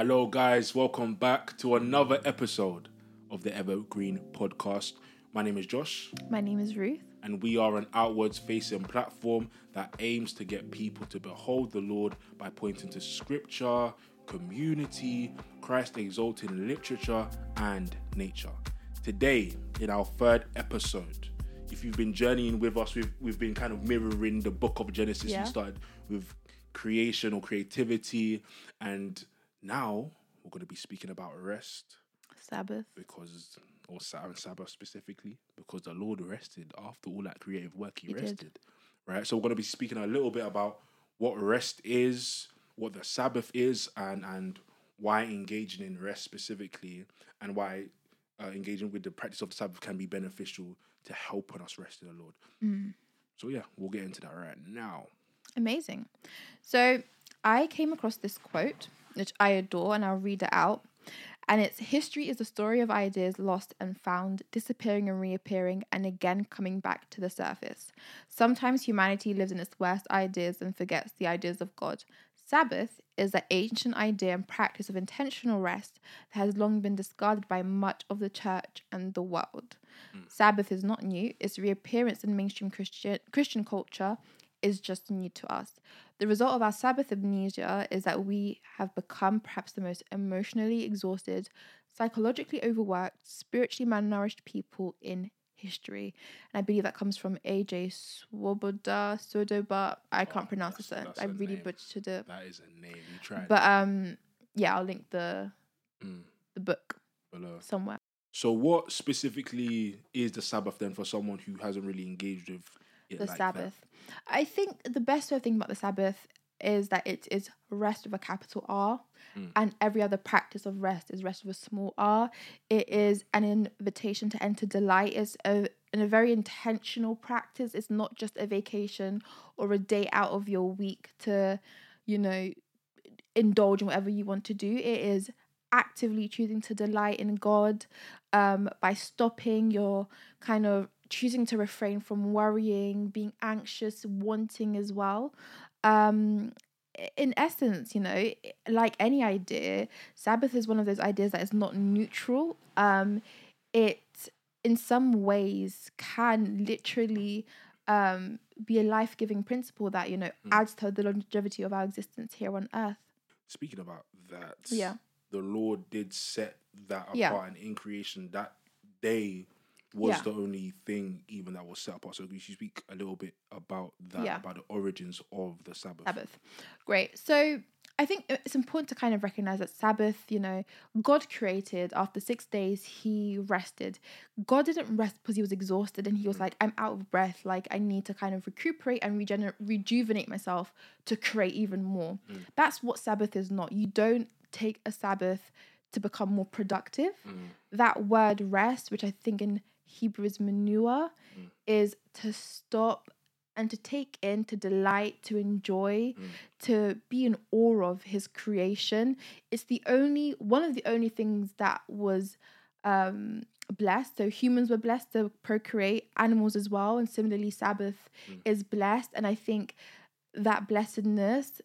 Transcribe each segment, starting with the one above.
Hello, guys. Welcome back to another episode of the Evergreen Podcast. My name is Josh, My name is Ruth. and we are an outwards facing platform that aims to get people to behold the Lord by pointing to scripture, community, Christ exalting literature, and nature. Today, in our third episode, if you've been journeying with us, we've, we've been kind of mirroring the book of Genesis. Yeah. We started with creation or creativity, and now we're going to be speaking about rest Sabbath. because or Sa- Sabbath specifically because the Lord rested after all that creative work he, He did. rested right so we're going to be speaking a little bit about what rest is what the Sabbath is and and why engaging in rest specifically and why uh, engaging with the practice of the Sabbath can be beneficial to helping us rest in the Lord Mm. so yeah we'll get into that right now Amazing. So I came across this quote, which I adore, and I'll read it out. And it's history is the story of ideas lost and found, disappearing and reappearing, and again coming back to the surface. Sometimes humanity lives in its worst ideas and forgets the ideas of God. Sabbath is the ancient idea and practice of intentional rest that has long been discarded by much of the church and the world. Hmm. Sabbath is not new, its reappearance in mainstream Christian, Christian culture is just new to us. The result of our Sabbath amnesia is that we have become perhaps the most emotionally exhausted, psychologically overworked, spiritually malnourished people in history. And I believe that comes from AJ Swoboda Sodoba. I can't pronounce the sentence. that's I really name. butchered it. that is a name you tried But um yeah, I'll link the Mm. the book below. somewhere. so what specifically is the Sabbath then for someone who hasn't really engaged with it the like that? Sabbath. I think the best way of thinking about the Sabbath is that it is rest with a capital R, Mm. and every other practice of rest is rest with a small r. It is an invitation to enter delight. It's a, in a very intentional practice. It's not just a vacation or a day out of your week to, you know, indulge in whatever you want to do. It is actively choosing to delight in God um, by stopping your kind of choosing to refrain from worrying, being anxious, wanting as well. Um, in essence, you know, like any idea, Sabbath is one of those ideas that is not neutral. Um, it, in some ways, can literally um, be a life giving principle that, you know, Mm. adds to the longevity of our existence here on earth. Speaking about that, Yeah. the Lord did set that apart, Yeah. and in creation, that day was Yeah. the only thing even that was set apart. So, we should speak a little bit about that, Yeah. about the origins of the Sabbath. Sabbath. Great. So I think it's important to kind of recognize that Sabbath, you know, God created after six days, he rested. God didn't rest because he was exhausted and he was mm-hmm. like, I'm out of breath. Like, I need to kind of recuperate and regenerate, rejuvenate myself to create even more. Mm. That's what Sabbath is not. You don't take a Sabbath to become more productive. Mm. That word rest, which I think in Hebrew is menuha, mm. is to stop and to take in, to delight, to enjoy, mm. to be in awe of his creation. It's the only one of the only things that was um blessed. So humans were blessed to procreate, animals as well, and similarly Sabbath mm. is blessed. And I think that blessedness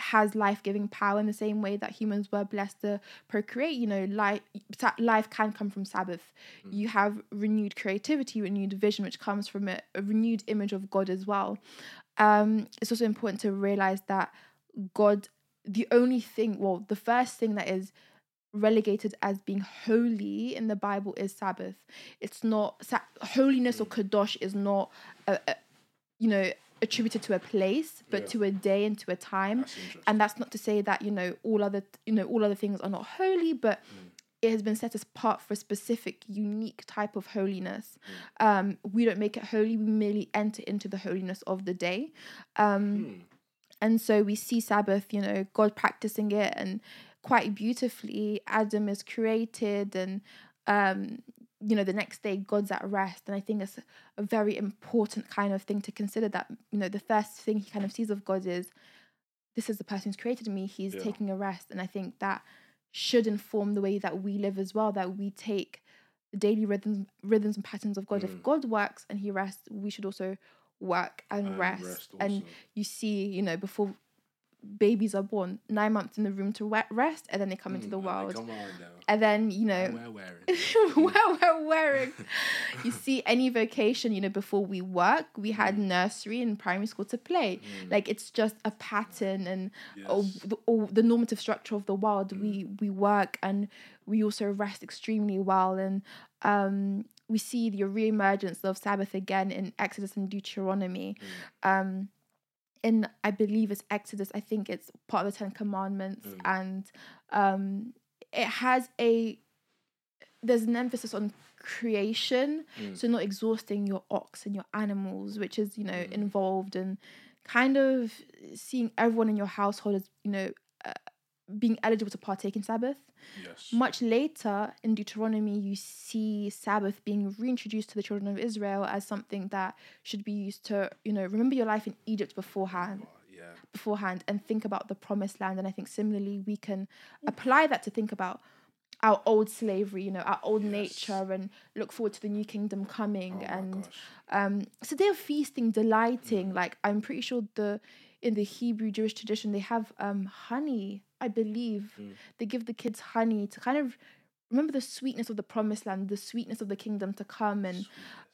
has life-giving power in the same way that humans were blessed to procreate. You know life life can come from sabbath. You have renewed creativity renewed vision which comes from a, a renewed image of god as well. Um it's also important to realize that god the only thing well the first thing that is relegated as being holy in the bible is sabbath. It's not sa- holiness or kadosh is not a, a, you know attributed to a place but Yeah. to a day and to a time. That's and that's not to say that you know all other you know all other things are not holy but it has been set apart for a specific unique type of holiness. Um we don't make it holy we merely enter into the holiness of the day. Um Hmm. and so we see sabbath you know god practicing it and quite beautifully. Adam is created and um you know the next day god's at rest. And i think it's a very important kind of thing to consider that you know the first thing he kind of sees of god is this is the person who's created me. He's Yeah. taking a rest. And i think that should inform the way that we live as well that we take the daily rhythms rhythms and patterns of god. Mm. if god works and he rests we should also work and, And rest, rest and you see you know before babies are born, nine months in the room to rest, and then they come into the Mm, world. Come on. And then you know, We're wearing. well, we're wearing. you see, any vocation, you know, before we work, we had Mm. nursery and primary school to play. Like it's just a pattern and or, Yes. the- or the normative structure of the world. Mm. We we work and we also rest extremely well, and um, we see the reemergence of Sabbath again in Exodus and Deuteronomy. Mm. Um, in I believe it's Exodus. I think it's part of the Ten Commandments, Mm. and um, it has a there's an emphasis on creation, Mm. so not exhausting your ox and your animals, which is you know Mm. involved in kind of seeing everyone in your household as you know being eligible to partake in Sabbath. Yes. Much later in Deuteronomy, you see Sabbath being reintroduced to the children of Israel as something that should be used to, you know, remember your life in Egypt beforehand, Yeah. beforehand, and think about the promised land. And I think similarly, we can apply that to think about our old slavery, you know, our old Yes. nature, and look forward to the new kingdom coming. Oh and um, so they're feasting, delighting. Mm. Like I'm pretty sure the in the Hebrew Jewish tradition they have um honey. I believe Mm. they give the kids honey to kind of remember the sweetness of the promised land, the sweetness of the kingdom to come. And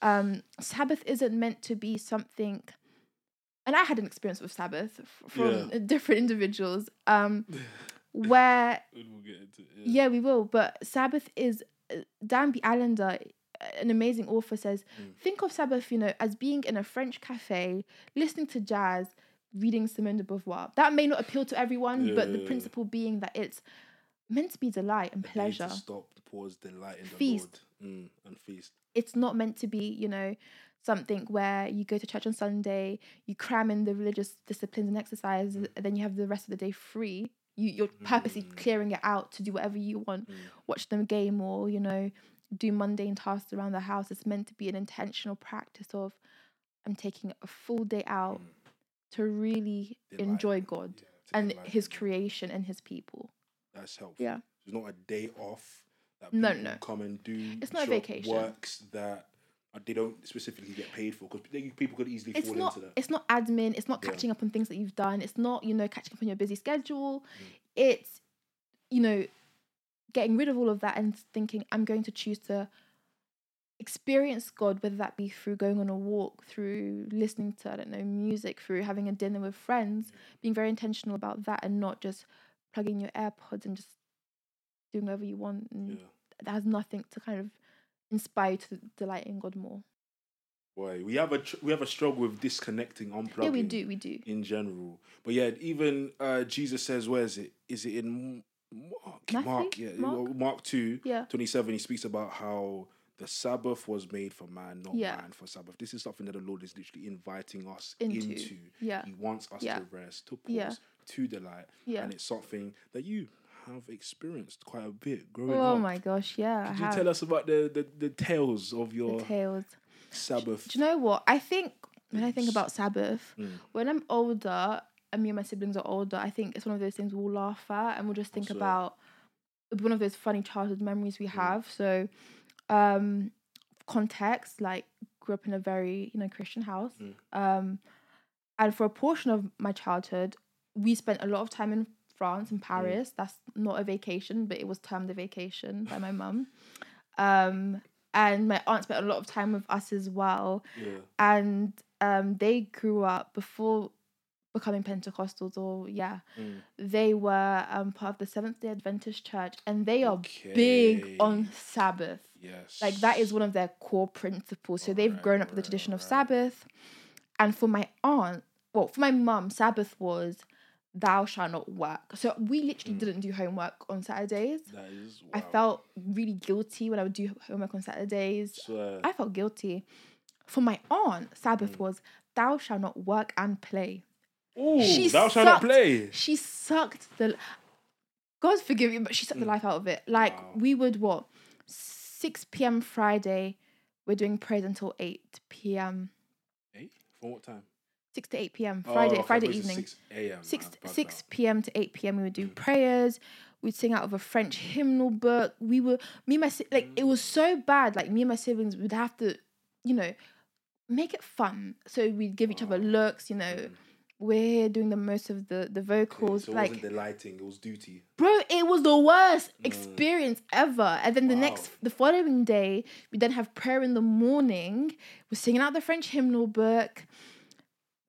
um, Sabbath isn't meant to be something. And I had an experience with Sabbath from Yeah. different individuals. Um, where We'll get into it. yeah, we will. But Sabbath is uh, Dan B. Allender, an amazing author, says Mm. think of Sabbath, you know, as being in a French cafe, listening to jazz, reading Simone de Beauvoir. That may not appeal to everyone, but the Yeah. principle being that it's meant to be delight and pleasure. Stop, pause, delight in the Feast. Lord. Mm, and feast. It's not meant to be, you know, something where you go to church on Sunday, you cram in the religious disciplines and exercises, and then you have the rest of the day free. You, you're purposely Mm. clearing it out to do whatever you want. Mm. watch them game or you know do mundane tasks around the house it's meant to be an intentional practice of i'm taking a full day out Mm. To really Delight. enjoy god Yeah, and his in the Lord. creation and his people That's helpful. Yeah. It's not a day off that No, no. come and do. It's not a vacation. Works that uh, they don't specifically get paid for because people could easily it's fall not into that. it's not admin it's not Yeah. catching up on things that you've done it's not you know catching up on your busy schedule Mm. it's you know getting rid of all of that and thinking i'm going to choose to experience god whether that be through going on a walk through listening to i don't know music through having a dinner with friends being very intentional about that and not just plugging your airpods and just doing whatever you want and Yeah. that has nothing to kind of inspire you to delight in god more Boy, we have a tr- we have a struggle with disconnecting, unplugging. yeah we do we do in general. But yeah, even uh, Jesus says, where is it? Is it in Mark? Matthew? Mark, yeah, Mark? Mark, 2, yeah 27, he speaks about how the Sabbath was made for man, not Yeah. man for Sabbath. This is something that the Lord is literally inviting us Into. into. yeah He wants us Yeah. to rest, to pause, Yeah. to delight. yeah And it's something that you have experienced quite a bit growing Oh up. Oh my gosh, yeah. Could I you have tell us about the, the, the tales of your the tales. Sabbath? Do you know what? I think when I think about Sabbath, Mm. when I'm older, and me and my siblings are older, I think it's one of those things we'll laugh at and we'll just think so? about one of those funny childhood memories we Mm. have. So, um, context, like grew up in a very you know Christian house, Mm. um, and for a portion of my childhood, we spent a lot of time in France Mm. and Paris. That's not a vacation, but it was termed a vacation by my mum. Um, and my aunt spent a lot of time with us as well. Yeah. And um, they grew up before becoming Pentecostals, or yeah, Mm. they were um, part of the Seventh Day Adventist Church, and they are big on Sabbath. Yes. Like that is one of their core principles. So they've grown up with the tradition of. Sabbath. And for my aunt, well, for my mum, Sabbath was thou shalt not work. So we literally Mm. didn't do homework on Saturdays. That is. I felt really guilty when I would do homework on Saturdays. Swear. I felt guilty. For my aunt, Sabbath Mm. was thou shalt not work and play. Ooh, she thou shalt not sucked. play. She sucked the God forgive me, but she sucked the Mm. life out of it. Like Wow. we would what? 6 p.m. Friday, we're doing prayers until 8 p.m. Eight? From what time? 6 to 8 p.m. Oh, Friday, okay, Friday thought you said evening. 6 a.m. 6 6 p.m. to 8 p.m. we would do Mm. prayers. We'd sing out of a French hymnal book. We were me and my like it was so bad. Like me and my siblings would have to, you know, make it fun. So we'd give each other looks, you know, Mm. We're here doing the most of the the vocals. so it like, wasn't delighting, it was duty. bro, it was the worst mm. experience ever. And then the next, the following day, we then have prayer in the morning. We're singing out the French hymnal book,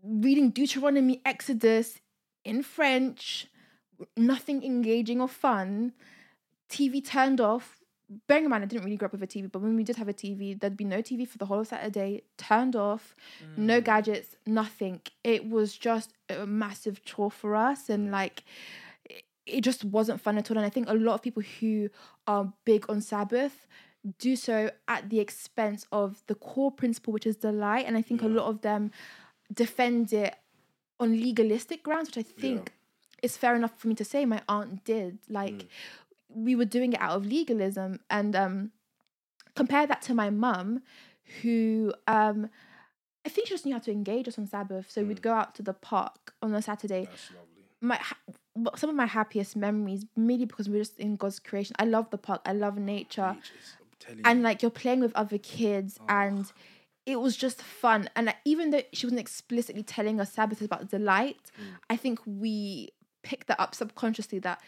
reading Deuteronomy, Exodus in French. Nothing engaging or fun. TV turned off. Bearing in mind, I didn't really grow up with a TV, but when we did have a TV, there'd be no TV for the whole of Saturday. Turned off, no mm. gadgets, nothing. It was just a massive chore for us, and mm. like, it- it just wasn't fun at all. And I think a lot of people who are big on Sabbath do so at the expense of the core principle, which is delight. And I think a lot of them defend it on legalistic grounds, which I think is fair enough for me to say. My aunt did. Like, mm. We were doing it out of legalism. And um, compare that to my mum, who um, I think she just knew how to engage us on Sabbath. So we'd go out to the park on a Saturday That's lovely. my some of my happiest memories, mainly because we're just in God's creation. I love the park. I love nature, Ages, and like you're playing with other kids, and it was just fun. And like, even though she wasn't explicitly telling us Sabbath is about delight, I think we picked that up subconsciously that.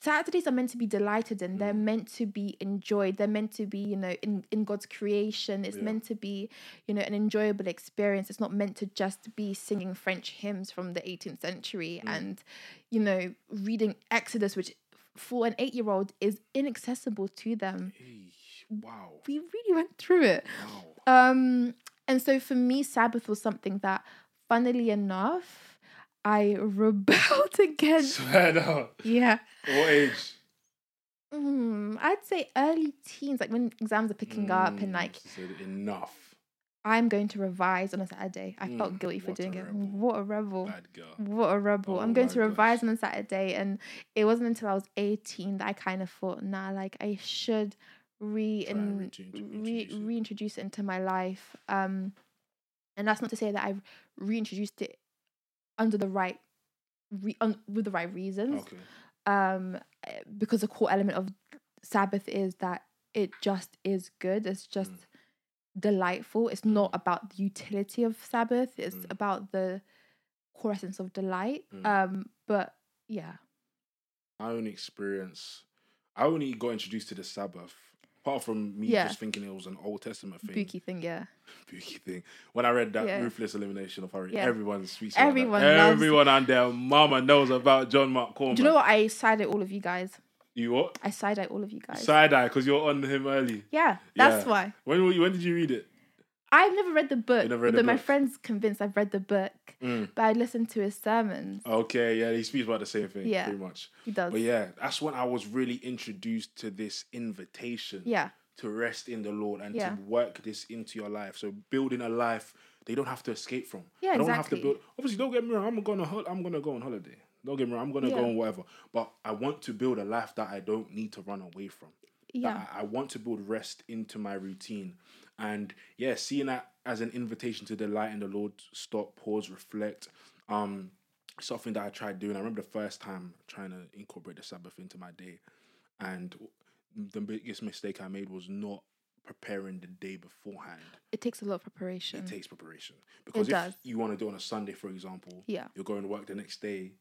Saturdays are meant to be delighted in. They're meant to be enjoyed. They're meant to be, you know, in, in God's creation. It's Yeah. meant to be, you know, an enjoyable experience. It's not meant to just be singing French hymns from the 18th century and, you know, reading Exodus, which for an eight year old is inaccessible to them. Eesh, wow. We really went through it. Wow. Um, and so for me, Sabbath was something that, funnily enough, I rebelled against. Swear down. Yeah. What age? Mm, I'd say early teens, like when exams are picking up, and Mm, like enough. I'm going to revise on a Saturday. I felt Mm, guilty for doing it. rebel. What a rebel! What a rebel! Oh I'm going to revise gosh. on a Saturday, and it wasn't until I was 18 that I kind of thought, nah, like I should re Try and and reintroduce re- it. reintroduce it into my life. Um, and that's not to say that I've reintroduced it under the right, re- un- with the right reasons Okay. um because the core element of sabbath is that it just is good it's just Mm. delightful it's not about the utility of sabbath it's Mm. about the core essence of delight Mm. um but yeah I only experience. I only got introduced to the Sabbath. Apart from me Yeah. just thinking it was an Old Testament thing, spooky thing yeah spooky thing. When I read that Yeah. ruthless elimination of Hurry, Yeah. everyone speaks Everyone Everyone and their mama knows about John Mark Comer. do you know what i side eye all of you guys You what? i side eye all of you guys Side eye because you're on him early. yeah that's Yeah. why When were you- when did you read it? i've never read the book never read the my book? friend's convinced i've read the book Mm. but i listened to his sermons Okay, yeah, he speaks about the same thing, Yeah. pretty much. he does But yeah, that's when I was really introduced to this invitation yeah to rest in the Lord and Yeah. to work this into your life. So building a life they don't have to escape from. Yeah, I don't exactly. have to build. Obviously, don't get me wrong. I'm gonna hol- I'm gonna go on holiday. Don't get me wrong. I'm gonna Yeah. go on whatever. But I want to build a life that I don't need to run away from. Yeah I, I want to build rest into my routine. And yeah, seeing that as an invitation to delight in the Lord, stop, pause, reflect. Um, something that I tried doing. I remember the first time trying to incorporate the Sabbath into my day, and the biggest mistake I made was not preparing the day beforehand. it takes a lot of preparation It takes preparation because if does. you want to do it on a Sunday, for example, yeah you're going to work the next day.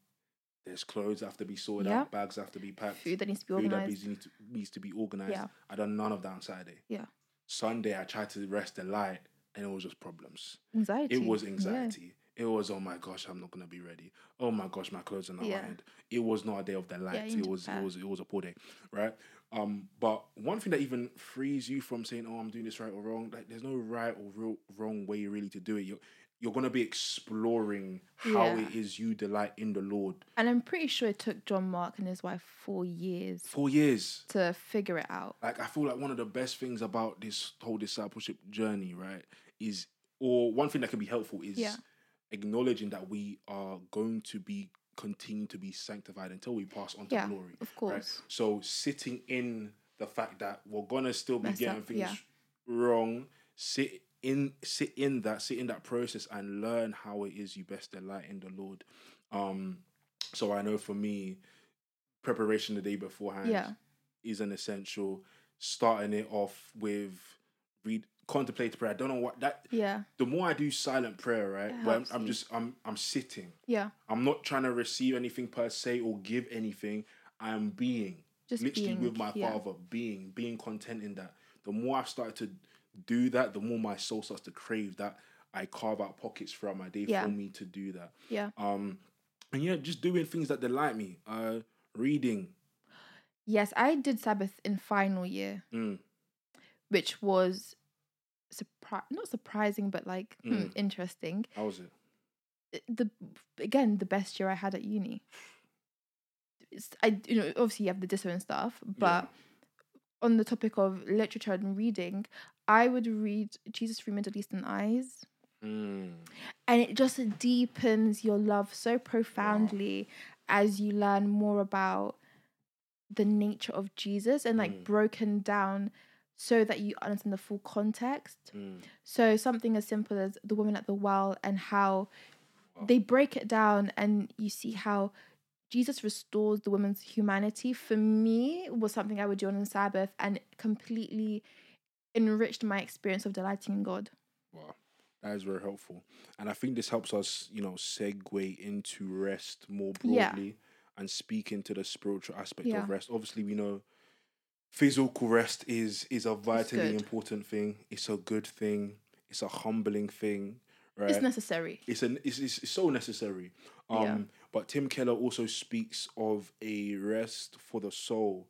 There's clothes that have to be sorted Yeah. out, bags have to be packed, food that needs to be food that organized needs to, needs to be organized. Yeah. I done none of that on Saturday. Yeah. Sunday I tried to rest the light and it was just problems. anxiety It was Yeah. anxiety. It was oh my gosh, I'm not gonna be ready. Oh my gosh, my clothes are not Yeah. ironed. It was not a day of the light need it was it was it was a poor day, right? Um, but one thing that even frees you from saying, "Oh, I'm doing this right or wrong," like there's no right or real, wrong way really to do it. You're you're gonna be exploring how Yeah. it is you delight in the Lord. And I'm pretty sure it took John Mark and his wife four years Four years. to figure it out. like I feel like one of the best things about this whole discipleship journey, right, is or one thing that can be helpful is Yeah. acknowledging that we are going to be continue to be sanctified until we pass on to Yeah, glory. of right? course. So sitting in the fact that we're gonna still be Mess getting up, things yeah. wrong, sit in sit in that, sit in that process and learn how it is you best delight in the Lord. Um so I know for me, preparation the day beforehand Yeah. is an essential. Starting it off with read contemplative prayer. I don't know what that. Yeah. The more I do silent prayer, right, It where I'm, I'm just I'm I'm sitting. Yeah. I'm not trying to receive anything per se or give anything. I'm being Just literally being, with my yeah. father, being being content in that. The more I've started to do that, the more my soul starts to crave that. I carve out pockets throughout my day Yeah. for me to do that. Yeah. Um, and yeah, just doing things that delight me. Uh, reading. Yes, I did Sabbath in final year, Mm, which was surpri- not surprising, but like hmm, Mm. interesting. how was it? The again, the best year I had at uni. It's, I you know obviously you have the disso and stuff, but on the topic of literature and reading, I would read Jesus through Middle Eastern eyes. Mm, and it just deepens your love so profoundly as you learn more about the nature of Jesus and like Mm. broken down so that you understand the full context. mm, So something as simple as the woman at the well and how they break it down and you see how Jesus restores the woman's humanity for me was something I would do on the Sabbath and completely enriched my experience of delighting in God. wow, that is very helpful. And I think this helps us, you know, segue into rest more Yeah. broadly and speak into the spiritual aspect Yeah. of rest. Obviously, we know physical rest is is a vitally important thing. It's a good thing. It's a humbling thing, right? It's necessary. it's an it's, it's, it's so necessary um Yeah. but tim keller also speaks of a rest for the soul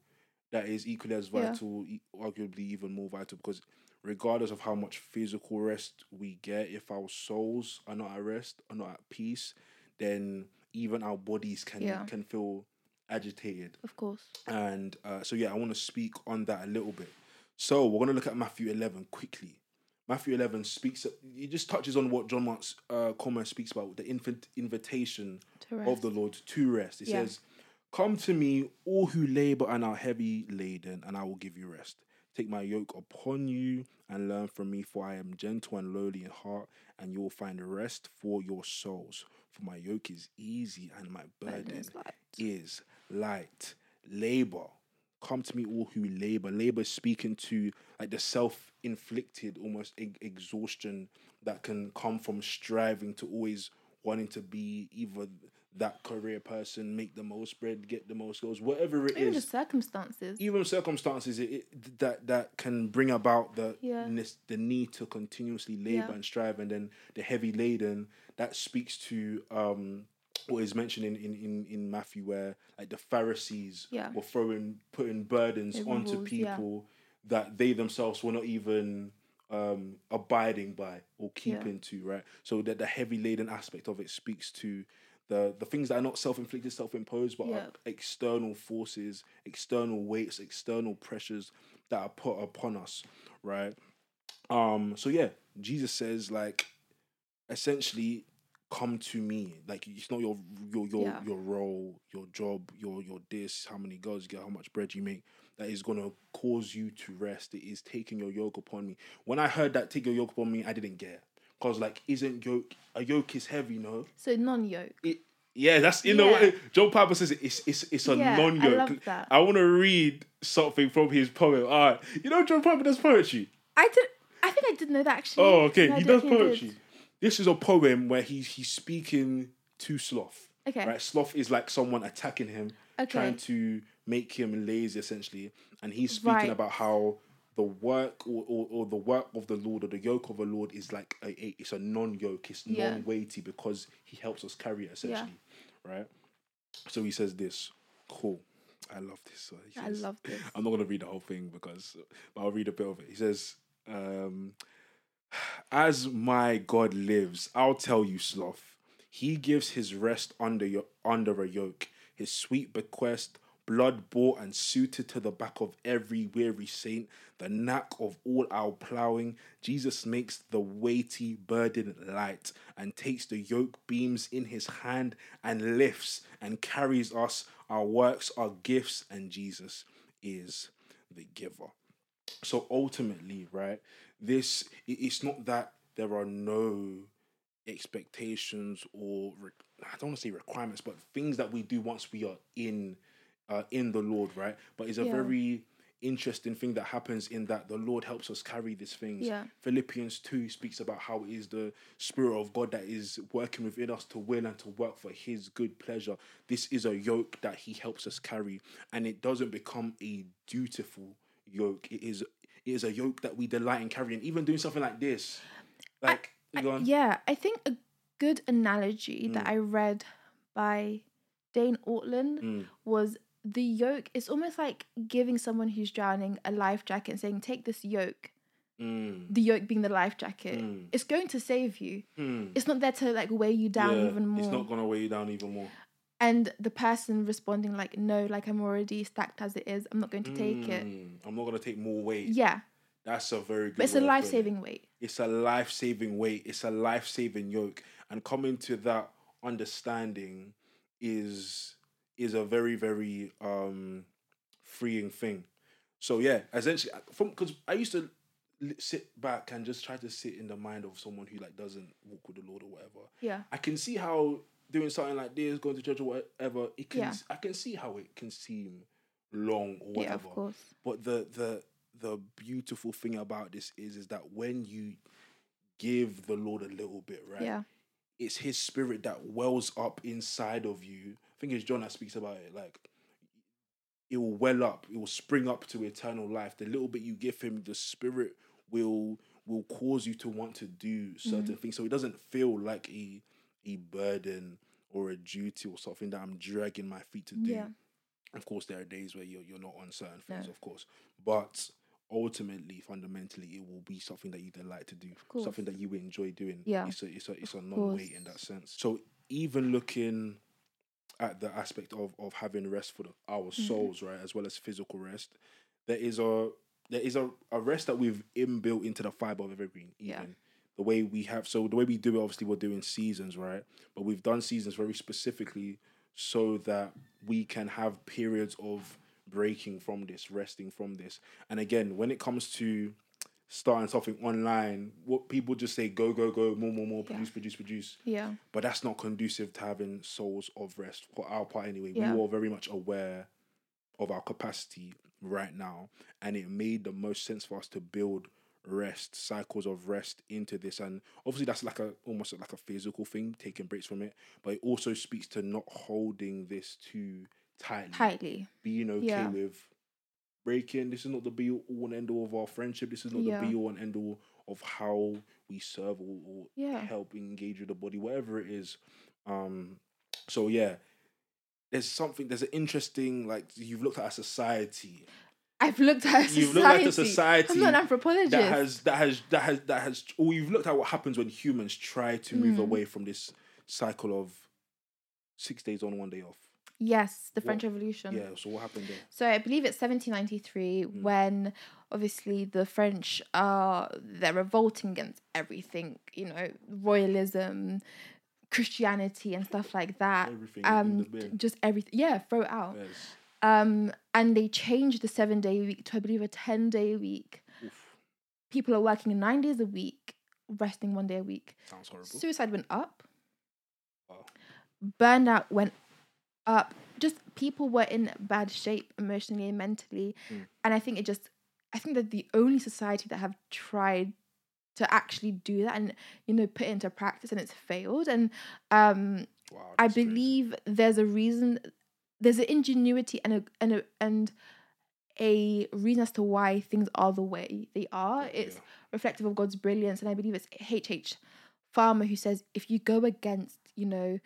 that is equally as vital e- arguably even more vital because regardless of how much physical rest we get if our souls are not at rest are not at peace then even our bodies can Yeah. can feel agitated Of course. and uh, so, yeah, I want to speak on that a little bit. So, we're going to look at Matthew 11 quickly. Matthew 11 speaks, it just touches on what John Mark's uh, comment speaks about the infant invitation of the. Lord to rest. It Yeah. says, Come to me, all who labor and are heavy laden, and I will give you rest. Take my yoke upon you and learn from me, for I am gentle and lowly in heart, and you will find rest for your souls. For my yoke is easy and my Burden burden is light. is light. Labor. Come to me, all who labor. Labor is speaking to like the self inflicted almost exhaustion that can come from striving to always wanting to be either that career person, make the most bread, get the most goals, whatever it Even the is. circumstances. Even circumstances it, it, that that can bring about the Yeah. the need to continuously labor Yeah. and strive, and then the heavy laden that speaks to um what is mentioned in, in, in, in Matthew where like the Pharisees Yeah. were throwing putting burdens onto rules, yeah. people that they themselves were not even um abiding by or Yeah. keeping to, right? So that the heavy laden aspect of it speaks to the the things that are not self inflicted, self imposed, but Yeah. are external forces, external weights, external pressures that are put upon us, right? Um, so yeah, Jesus says like essentially come to me like it's not your your your Yeah. your role your job your your this how many girls you get how much bread you make that is going to cause you to rest it is taking your yoke upon me when i heard that take your yoke upon me i didn't get because like isn't yoke a yoke is heavy no So non-yoke. yeah that's you know Yeah. what john piper says it, it's it's it's a Yeah, non-yoke love that. i want to read something from his poem all right you know john piper does poetry I did. I think I did know that actually. Oh, okay. No, he does I poetry. This is a poem where he's he's speaking to sloth. Okay. Right. Sloth is like someone attacking him, Okay. trying to make him lazy, essentially. And he's speaking Right. about how the work or, or, or the work of the Lord or the yoke of the Lord is like a, a it's a non-yoke, it's Yeah. non-weighty because he helps us carry it essentially. Right. So he says this. Cool. I love this. So he I love this. I'm not gonna read the whole thing because but I'll read a bit of it. He says, um, "As my God lives, I'll tell you, sloth. He gives his rest under your under a yoke. His sweet bequest, blood bought and suited to the back of every weary saint. The knack of all our ploughing. Jesus makes the weighty burden light and takes the yoke beams in his hand and lifts and carries us. Our works are gifts, and Jesus is the giver. So ultimately, right, this it's not that there are no expectations or I don't want to say requirements, but things that we do once we are in uh, in the Lord, right? But it's a Yeah. very interesting thing that happens in that the Lord helps us carry these things. Yeah. Philippians 2 speaks about how it is the Spirit of God that is working within us to will and to work for His good pleasure. This is a yoke that He helps us carry, and it doesn't become a dutiful yoke. It is it is a yoke that we delight in carrying, even doing something like this. Like, go on. Yeah, I think a good analogy that Mm. I read by Dane Ortlund Mm. was the yoke. It's almost like giving someone who's drowning a life jacket and saying, "Take this yoke." Mm. The yoke being the life jacket. Mm. It's going to save you. Mm. It's not there to like weigh you down Yeah, even more. It's not gonna weigh you down even more. And the person responding like, "No, like I'm already stacked as it is. I'm not going to take it." Mm. I'm not gonna take more weight. Yeah, That's a very good. but it's a life-saving weight. It's a life saving weight. It's a life saving yoke, and coming to that understanding is is a very very um freeing thing. So yeah, essentially, from because I used to sit back and just try to sit in the mind of someone who like doesn't walk with the Lord or whatever. Yeah, I can see how doing something like this, going to church or whatever, it can Yeah. I can see how it can seem long or whatever. yeah, of course. But the the the beautiful thing about this is is that when you give the Lord a little bit, right? Yeah, It's his spirit that wells up inside of you. I think it's John that speaks about it. Like it will well up, it will spring up to eternal life. The little bit you give him, the spirit will will cause you to want to do certain mm-hmm. things. So it doesn't feel like a a burden or a duty or something that I'm dragging my feet to do. Yeah. Of course, there are days where you're you're not on certain things, No. of course, but ultimately, fundamentally, it will be something that you delight to do, something that you enjoy doing. Yeah. it's a it's a it's a non-weight in that sense. So even looking at the aspect of of having rest for the, our Mm-hmm. souls, right, as well as physical rest, there is a there is a, a rest that we've inbuilt into the fiber of evergreen. Even Yeah. The way we have, so the way we do it, obviously, we're doing seasons, right? But we've done seasons very specifically so that we can have periods of breaking from this, resting from this. And again, when it comes to starting something online, what people just say, go, go, go, more, more, more, produce, produce, produce yeah, but that's not conducive to having souls of rest for our part anyway. Yeah. We were very much aware of our capacity right now, and it made the most sense for us to build rest cycles of rest into this and obviously that's like a almost like a physical thing taking breaks from it but it also speaks to not holding this too tightly tightly. being okay Yeah. with breaking. This is not the be all and end all of our friendship. This is not Yeah. the be all and end all of how we serve or, or Yeah. help engage with the body, whatever it is. Um, so yeah, there's something. There's an interesting like you've looked at a society I've looked at a society. You've looked at a society I'm not an anthropologist. that has that has that has that has. Or you've looked at what happens when humans try to move Mm. away from this cycle of six days on, one day off. yes, the What- French Revolution. Yeah. So what happened there? So I believe it's 1793 Mm. when obviously the French are they're revolting against everything, you know, royalism, Christianity and stuff like that. Everything in Um, just everything. Yeah, throw it out. Yes. Um, and they changed the seven day week to I believe a 10 day week. Oof. People are working nine days a week, resting one day a week. Sounds horrible. Suicide went up. Wow. burnout went up. Just people were in bad shape emotionally and mentally. Mm. And I think it just, I think that the only society that have tried to actually do that and, you know, put it into practice and it's failed. And um, Wow. I that's crazy. believe there's a reason, there's an ingenuity and a, and a, and a reason as to why things are the way they are. It's Yeah. reflective of God's brilliance. And I believe it's H.H. Farmer who says, if you go against, you know,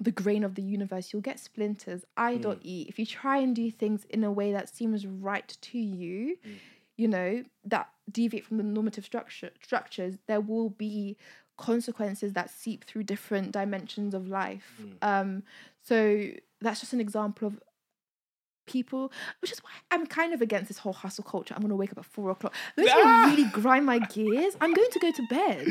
the grain of the universe, you'll get splinters. I Hmm. dot E. If you try and do things in a way that seems right to you, Mm. you know, that deviate from the normative structure structures, there will be consequences that seep through different dimensions of life. Mm. Um, so that's just an example of people, which is why I'm kind of against this whole hustle culture. I'm gonna wake up at four o'clock. Those Ah! really grind my gears. I'm going to go to bed.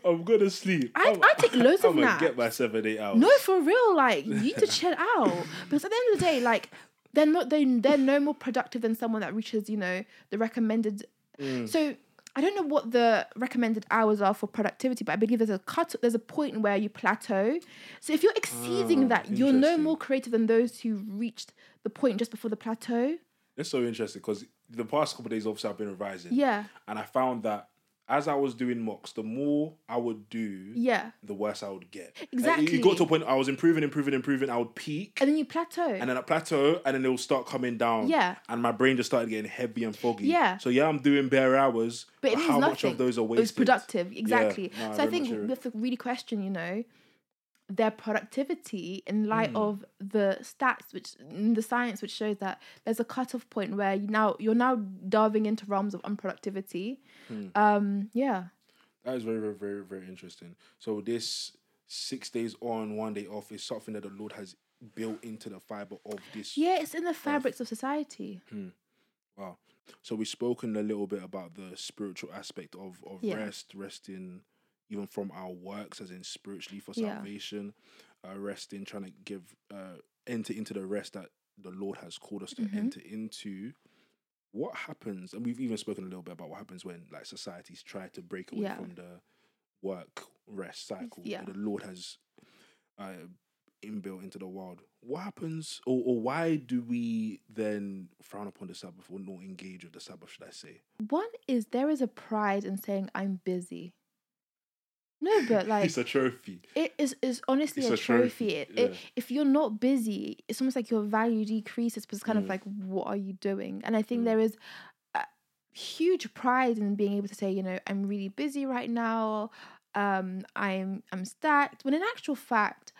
I'm gonna sleep. I- I'm- I take loads of I'm gonna get my seven, eight hours. No, for real. Like you need to chill out because at the end of the day, like they're not they they're no more productive than someone that reaches you know the recommended. Mm. So I don't know what the recommended hours are for productivity, but I believe there's a cut. There's a point where you plateau. So if you're exceeding Ah, that, you're no more creative than those who reached the point just before the plateau. It's so interesting because the past couple of days, obviously, I've been revising. Yeah. And I found that as I was doing mocks, the more I would do, Yeah. the worse I would get. Like, Exactly. it got to a point I was improving, improving, improving. I would peak. And then you plateau. and then I plateau, and then it will start coming down. Yeah. And my brain just started getting heavy and foggy. Yeah. So yeah, I'm doing bare hours, but means how nothing. much of those are wasted? It was productive, exactly. no, so I very think we have to really question, you know, their productivity in light Hmm. of the stats, which mm, the science, which shows that there's a cutoff point where you now you're now delving into realms of unproductivity. Hmm. Um, yeah, That is very, very, very, very interesting. So this six days on, one day off is something that the Lord has built into the fiber of this. yeah, it's in the fabrics of society. Wow. So we've spoken a little bit about the spiritual aspect of, of Yeah. rest, resting even from our works, as in spiritually for Yeah. salvation, uh, resting, trying to give, uh, enter into the rest that the Lord has called us to Mhm. enter into. What happens, and we've even spoken a little bit about what happens when like societies try to break away Yeah. from the work rest cycle yeah. that the Lord has uh, inbuilt into the world. What happens, or, or why do we then frown upon the Sabbath or not engage with the Sabbath? Should I say? One is there is a pride in saying I'm busy. No, but like it's a trophy. It is is honestly a, a trophy, trophy. It, it- if you're not busy, it's almost like your value decreases. But it's kind Mm. of like, what are you doing? And I think Mm. there is a huge pride in being able to say, you know, I'm really busy right now. Um, I'm I'm stacked. When in actual fact,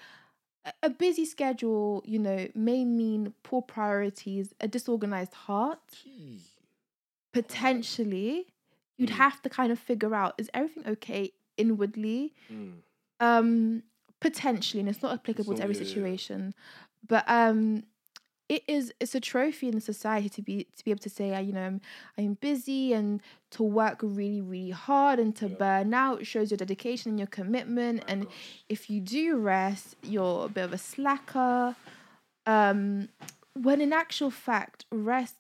a- busy schedule, you know, may mean poor priorities, a disorganized heart. Potentially, you'd Mm. have to kind of figure out: is everything okay inwardly? Mm. um potentially and it's not applicable not- to every yeah, yeah, yeah. situation but um it is it's a trophy in the society to be to be able to say "I- you know I'm, I'm busy and to work really really hard and to Yeah. burn out shows your dedication and your commitment My and gosh. if you do rest you're a bit of a slacker um when in actual fact rest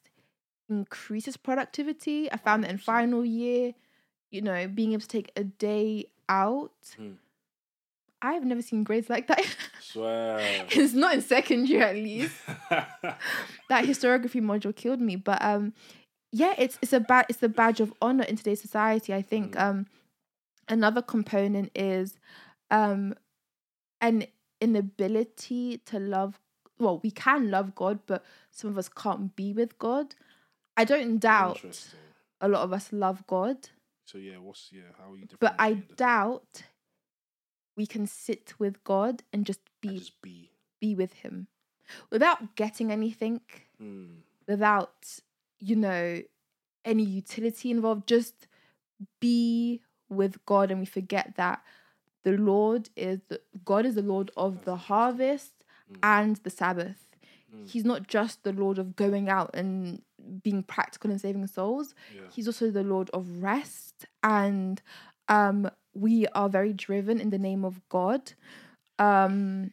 increases productivity i found that in final year you know being able to take a day out Hmm. i've never seen grades like that Swear. it's not in secondary at least that historiography module killed me but um yeah it's it's a bad it's a badge of honor in today's society i think Mm. um another component is um an inability to love well we can love god but some of us can't be with god i don't doubt a lot of us love god So yeah, what's yeah? How are you? but i differentiating the two? doubt we can sit with god and just be And just be. be with him without getting anything Mm. without you know any utility involved just be with god and we forget that the lord is the, god is the lord of the harvest Mm. and the sabbath Mm. he's not just the lord of going out and being practical and saving souls Yeah. he's also the lord of rest and um we are very driven in the name of god um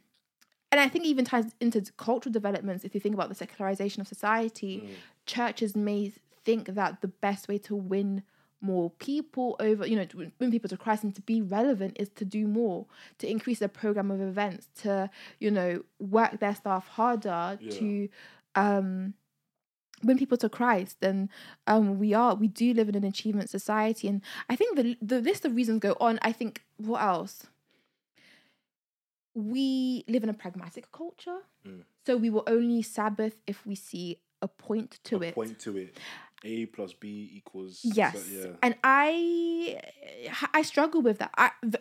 and i think even ties into cultural developments if you think about the secularization of society Mm. churches may think that the best way to win more people over you know to win people to christ and to be relevant is to do more to increase their program of events to you know work their staff harder Yeah. to um win people to Christ, then um, we are we do live in an achievement society, and I think the the list of reasons go on. I think what else? We live in a pragmatic culture, Mm. so we will only Sabbath if we see a point to A it. Point to it. A plus B equals. Yes, but yeah. and I I struggle with that. I do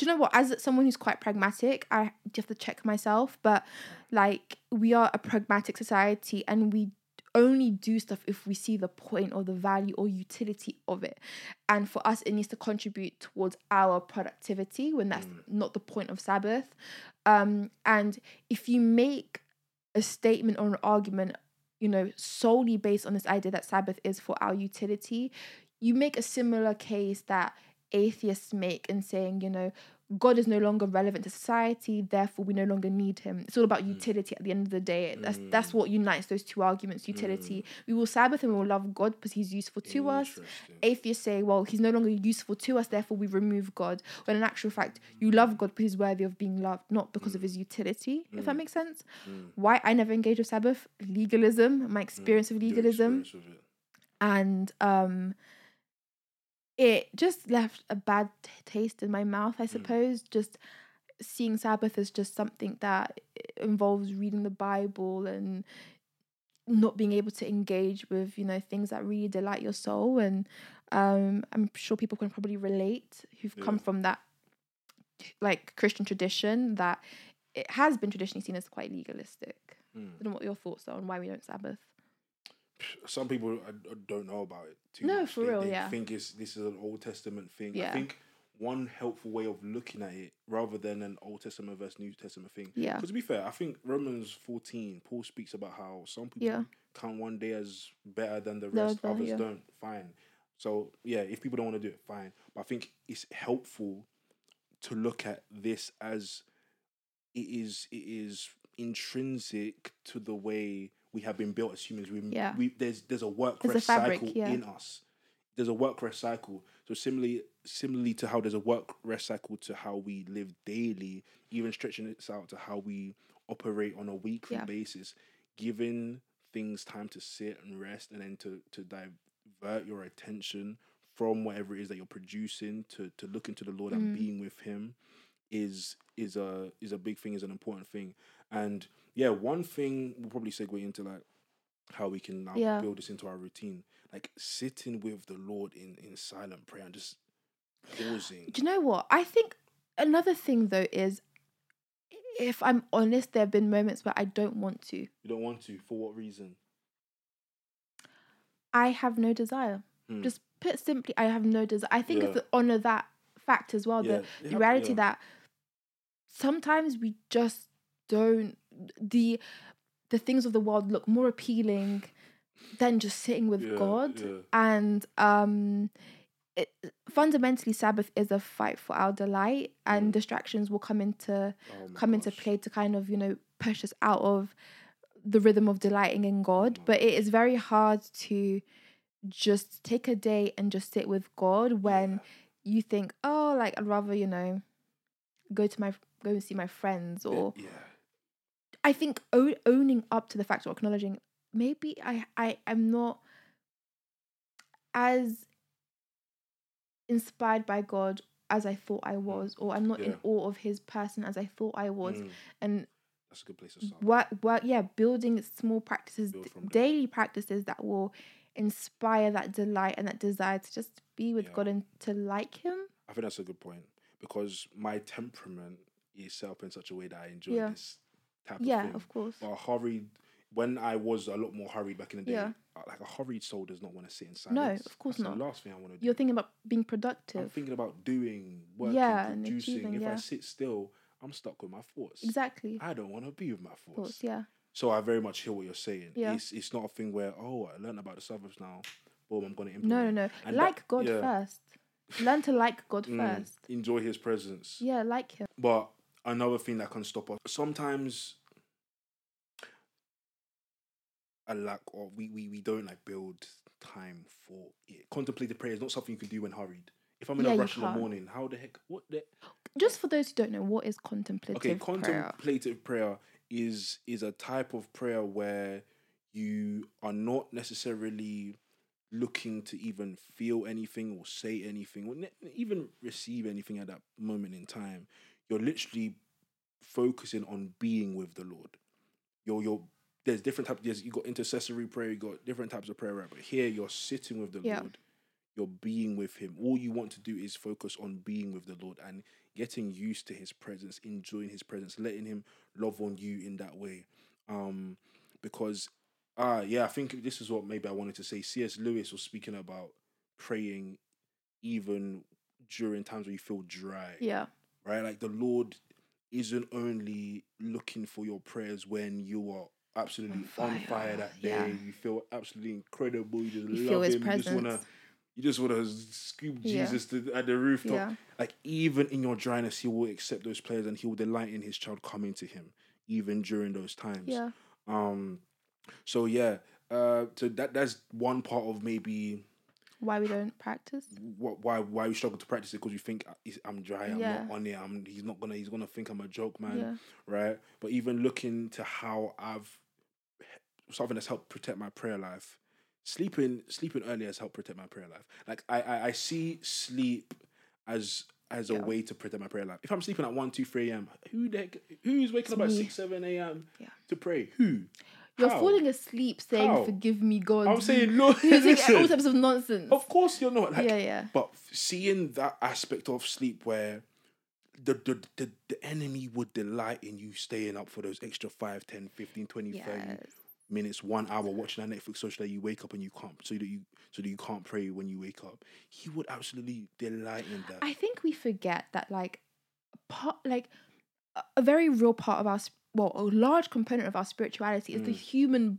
you know what? As someone who's quite pragmatic, I have to check myself. But like, we are a pragmatic society, and we only do stuff if we see the point or the value or utility of it. And for us, it needs to contribute towards our productivity when that's not the point of Sabbath. Um, and if you make a statement or an argument you know, solely based on this idea that Sabbath is for our utility, you make a similar case that atheists make in saying, you know, God is no longer relevant to society, therefore we no longer need him. It's all about utility at the end of the day. That's that's what unites those two arguments, utility. We will Sabbath and we will love God because he's useful to us. Atheists say, well, he's no longer useful to us, therefore we remove God. When in actual fact, you love God because he's worthy of being loved, not because of his utility, if that makes sense. Why I never engage with Sabbath? Legalism, my experience of legalism. experience and um it just left a bad t- taste in my mouth i suppose. Just seeing sabbath as just something that involves reading the bible and not being able to engage with you know things that really delight your soul. And um i'm sure people can probably relate who've come from that like christian tradition that it has been traditionally seen as quite legalistic. Mm. i don't know what your thoughts are on why we don't sabbath Some people uh, don't know about it too No, much. for They- real, they yeah. think it's this is an Old Testament thing. Yeah. I think one helpful way of looking at it, rather than an Old Testament versus New Testament thing. Yeah. Because to be fair, I think Romans fourteen, Paul speaks about how some people Yeah. count one day as better than the rest, other, others yeah. don't. Fine. So yeah, if people don't want to do it, fine. But I think it's helpful to look at this as it is it is intrinsic to the way we have been built as humans. We, Yeah. we there's there's a work There's a rest fabric, cycle yeah. in us. There's a work rest cycle. So similarly similarly to how there's a work rest cycle to how we live daily, even stretching it out to how we operate on a weekly Yeah. basis, giving things time to sit and rest and then to to divert your attention from whatever it is that you're producing to to look into the Lord and Mm. being with him is is a is a big thing, is an important thing. And yeah, one thing we'll probably segue into like how we can now Yeah. build this into our routine. Like sitting with the Lord in in silent prayer and just pausing. Do you know what? I think another thing though is if I'm honest, there have been moments where I don't want to. You don't want to. For what reason? I have no desire. Hmm. Just put simply, I have no desire. I think Yeah. it's honor that fact as well. Yeah, The, the reality yeah. that sometimes we just don't the the things of the world look more appealing than just sitting with Yeah, God. yeah. And um it, fundamentally Sabbath is a fight for our delight and Mm. distractions will come into Oh come into play to kind of you know push us out of the rhythm of delighting in God. Mhm. But it is very hard to just take a day and just sit with God when Yeah. you think, oh, like I'd rather you know go to my go and see my friends or yeah. I think o- owning up to the fact or acknowledging maybe I I am not as inspired by God as I thought I was, or I'm not in awe of His person as I thought I was, Mm, and that's a good place to start. work work yeah building small practices Build d- from daily practices that will inspire that delight and that desire to just be with Yeah. God and to like Him. I think that's a good point because my temperament is set up in such a way that I enjoy Yeah. this type Yeah, of thing. of course. But a hurried, when I was a lot more hurried back in the day, Yeah. like a hurried soul does not want to sit in No, of course That's not. The last thing I want to do. You're thinking about being productive. I'm thinking about doing, working, Yeah, and producing. achieving, if I sit still, I'm stuck with my thoughts. Exactly. I don't want to be with my thoughts. yeah. So I very much hear what you're saying. Yeah. It's it's not a thing where oh I learned about the Sabbath now, boom I'm gonna No, implement. no, no. And like that- God yeah. first. Learn to like God Mm, first. enjoy His presence. Yeah, like Him. But another thing that can stop us sometimes a lack of we, we we don't like build time for it. Contemplative prayer is not something you can do when hurried. If I'm in Yeah, a rush in the morning, how the heck what the Just for those who don't know, what is contemplative okay, prayer? contemplative prayer is is a type of prayer where you are not necessarily looking to even feel anything or say anything or ne- even receive anything at that moment in time. You're literally focusing on being with the Lord. You're you're there's different types. There's you got intercessory prayer. You got different types of prayer. Right? But here you're sitting with the Yeah. Lord. You're being with Him. All you want to do is focus on being with the Lord and getting used to His presence, enjoying His presence, letting Him love on you in that way. Um, because ah, yeah, I think this is what maybe I wanted to say. C.S. Lewis was speaking about praying even during times where you feel dry Yeah. Right? Like the Lord isn't only looking for your prayers when you are absolutely On on fire, fire, that day. yeah. You feel absolutely incredible. You just You love him. You just wanna, you just wanna scoop Yeah. Jesus to, at the rooftop. Yeah. Like even in your dryness, He will accept those prayers and He will delight in His child coming to Him, even during those times. Yeah. Um. So yeah. Uh. So that that's one part of maybe Why we don't practice? what why why we struggle to practice it because we think uh, I'm dry, I'm Yeah. not on it, I'm he's not gonna he's gonna think I'm a joke man, Yeah. right? But even looking to how I've something that's helped protect my prayer life sleeping sleeping early has helped protect my prayer life. Like I I, I see sleep as as a Yeah. way to protect my prayer life. If I'm sleeping at 1, 2, 3 a.m., who the heck, who's waking up at 6, 7 a.m. Yeah. to pray? Who? You're How? falling asleep saying, How? "Forgive me, God." I'm saying, no, You're saying all types of nonsense. Of course you're not. Like, yeah, yeah. But seeing that aspect of sleep where the, the, the, the enemy would delight in you staying up for those extra 5, 10, 15, 20, 30 minutes, one hour watching that Netflix social that you wake up and you can't so that you so that you can't pray when you wake up. He would absolutely delight in that. I think we forget that like part like a- very real part of our well a large component of our spirituality is the human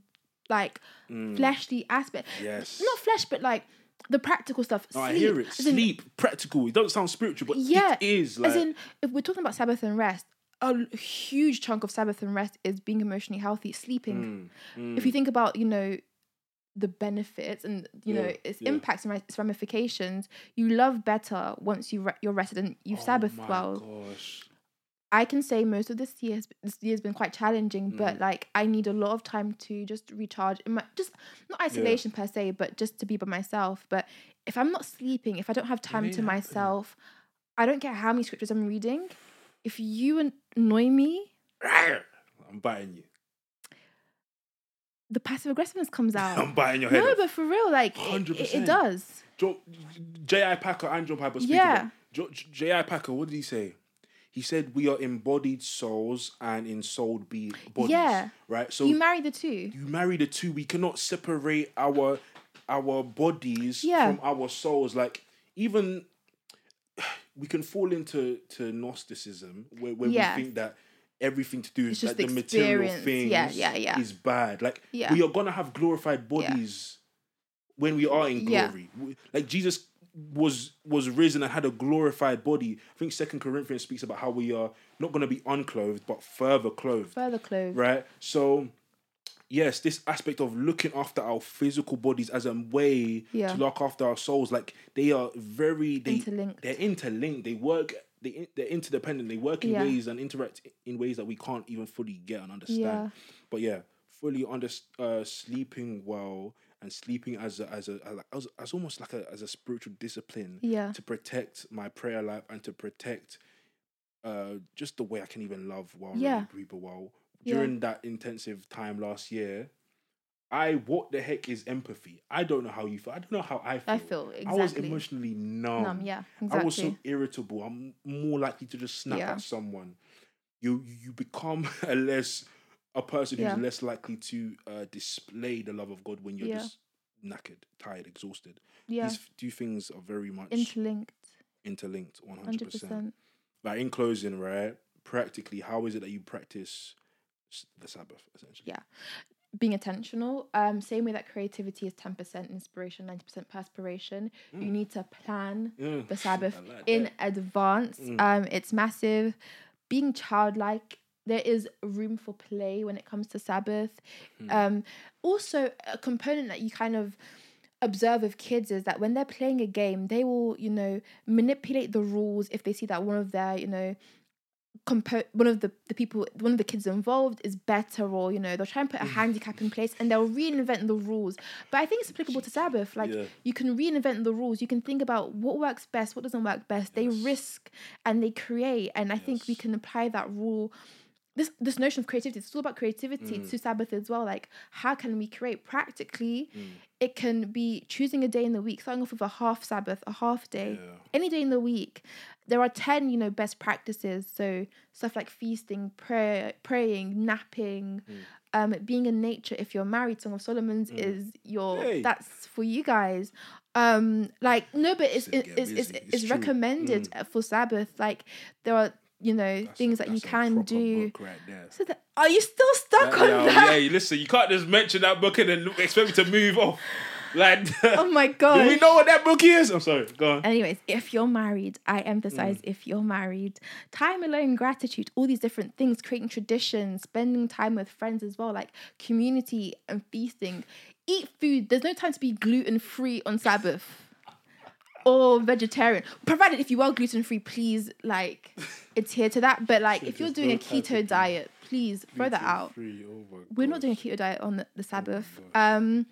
like Mm, fleshly aspect. yes. Not flesh, but like the practical stuff. No, I Sleep. hear it. In- Sleep, practical. It doesn't sound spiritual, but Yeah, it is. Like, As in, if we're talking about Sabbath and rest, a huge chunk of Sabbath and rest is being emotionally healthy, sleeping. mm, If you think about, you know, the benefits and you know its yeah. impacts and its ramifications, you love better once you re- you're rested and you've oh Sabbath well. Gosh. I can say most of this year has, this year has been quite challenging, but Mm. like I need a lot of time to just recharge. In my, just not isolation per se, but just to be by myself. But if I'm not sleeping, if I don't have time to myself, I don't care how many scriptures I'm reading. If you annoy me, I'm biting you. the passive aggressiveness comes out. I'm biting your head. no, off. but for real, like it, it, 100%. it does. J.I. Packer and John Piper speaking. Yeah. J.I. Packer, what did he say? He said we are embodied souls and in soul be- bodies. Yeah. Right? So you marry the two. you marry the two. We cannot separate our our bodies Yeah. from our souls. Like even we can fall into to Gnosticism where, where Yeah. we think that everything to do with like, the material experience. things Yeah, yeah, yeah. is bad. Like Yeah. we are gonna have glorified bodies when we are in glory. We- Like Jesus was was risen and had a glorified body. I think Second Corinthians speaks about how we are not gonna be unclothed but further clothed Further clothed. right? So, yes, this aspect of looking after our physical bodies as a way Yeah. to look after our souls, like they are very they Interlinked. they're interlinked. They work. They they're interdependent. They work in Yeah. ways and interact in ways that we can't even fully get and understand. Yeah. But yeah, fully under uh, sleeping well and sleeping as a, as a as, as almost like a as a spiritual discipline Yeah. to protect my prayer life and to protect uh just the way I can even love while Yeah. yeah. people well. Yeah. During that intensive time last year, I what the heck is empathy? I don't know how you feel. I don't know how I feel. I feel exactly. I was emotionally numb. Numb, yeah, I was so irritable. I'm more likely to just snap Yeah. at someone. You you become a less a person who's Yeah. less likely to uh, display the love of God when you're Yeah. just knackered, tired, exhausted. Yeah. These two things are very much Interlinked. interlinked, one hundred percent. Like in closing, right? Practically, how is it that you practice the Sabbath essentially? Yeah. Being intentional. Um, same way that creativity is ten percent inspiration, ninety percent perspiration. You need to plan Mm, the Sabbath like in advance. Mm. Um, it's massive. Being childlike, there is room for play when it comes to Sabbath. Hmm. Um, also, a component that you kind of observe with kids is that when they're playing a game, they will, you know, manipulate the rules if they see that one of their, you know, compo- one of the, the people one of the kids involved is better or you know they'll try and put a handicap in place and they'll reinvent the rules but i think it's applicable to sabbath like Yeah. you can reinvent the rules you can think about what works best what doesn't work best they risk and they create and i think we can apply that rule this this notion of creativity it's all about creativity Mm. to sabbath as well like how can we create practically Mm. it can be choosing a day in the week starting off with a half sabbath a half day Yeah. any day in the week there are 10 you know best practices so stuff like feasting prayer praying napping Mm. um being in nature if you're married song of solomon's is your Hey. that's for you guys um like no but it's it's, it's, it's, It's recommended for sabbath like there are you know That's things a- that you can do right so that, are you still stuck on yeah, that yeah, listen, you can't just mention that book and then expect me to move off. Like, oh my god do we know what that book is? I'm sorry, go on. Anyways, if you're married, I emphasize Mm. if you're married, time alone, gratitude, all these different things, creating traditions, spending time with friends as well, like community and feasting. Eat food. There's no time to be gluten free on Sabbath or vegetarian. Provided if you are gluten free, please like adhere to that. But like if you're doing a keto diet, please throw that out oh we're not doing a keto diet on the, the Sabbath. gosh. Um,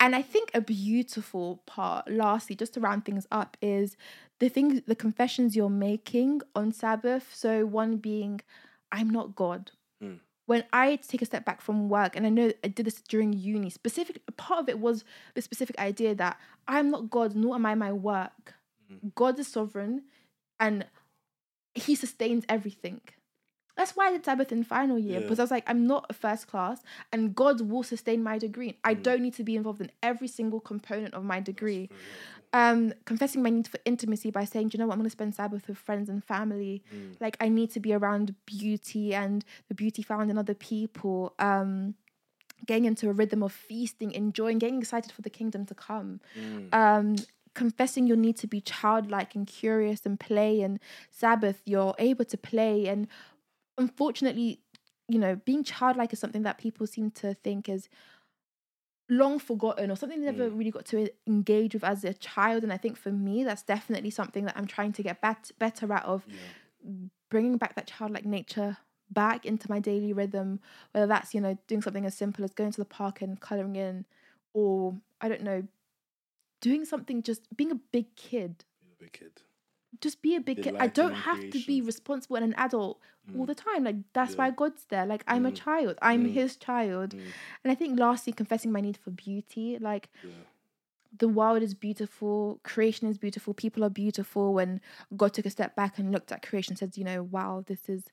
And I think a beautiful part, lastly, just to round things up, is the things, the confessions you're making on Sabbath. So one being, I'm not God. When I take a step back from work, and I know I did this during uni, specific part of it was the specific idea that I'm not God, nor am I my work. Mm. God is sovereign, and He sustains everything. That's why I did Sabbath in final year Yeah. because I was like, I'm not a first class, and God will sustain my degree. I Mm. don't need to be involved in every single component of my degree. Um, confessing my need for intimacy by saying, Do you know what, I'm going to spend Sabbath with friends and family. Mm. Like I need to be around beauty and the beauty found in other people. Um, getting into a rhythm of feasting, enjoying, getting excited for the kingdom to come Mm. um confessing your need to be childlike and curious and play and sabbath you're able to play and unfortunately you know being childlike is something that people seem to think is long forgotten or something they never Mm. really got to engage with as a child and i think for me that's definitely something that i'm trying to get bet- better at of Yeah. bringing back that childlike nature back into my daily rhythm whether that's you know doing something as simple as going to the park and coloring in or i don't know doing something just being a big kid You're a big kid. Just be a big kid i don't have to be responsible and an adult all Mm. the time like that's Yeah. why god's there like i'm a Mm. child i'm Mm. his child Mm. and i think lastly confessing my need for beauty like Yeah. the world is beautiful, creation is beautiful, people are beautiful. When God took a step back and looked at creation, and said, you know, wow, this is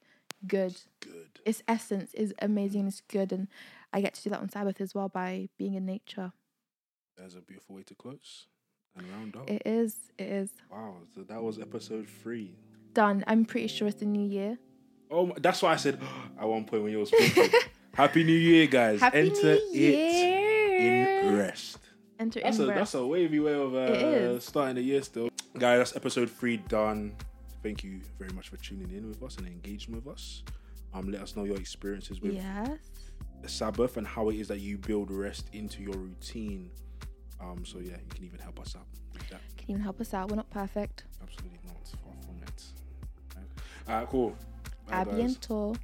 good. Good. Its essence is amazing and it's good. And I get to do that on Sabbath as well by being in nature. That's a beautiful way to close and round up. It is, it is Wow. So that was episode three. done. I'm pretty sure it's the new year. Oh, my- that's why I said at one point when you were speaking. Happy New Year, guys. Happy Enter New it in rest. Enter That's in a that's a wavy way of uh, starting the year still. Guys, that's episode three done. Thank you very much for tuning in with us and engaging with us. Um, let us know your experiences with Yes. the Sabbath and how it is that you build rest into your routine. Um, so yeah, you can even help us out with that. Can even help us out. We're not perfect. Absolutely not. Far from it. Alright, cool. Bye, A guys. bientôt.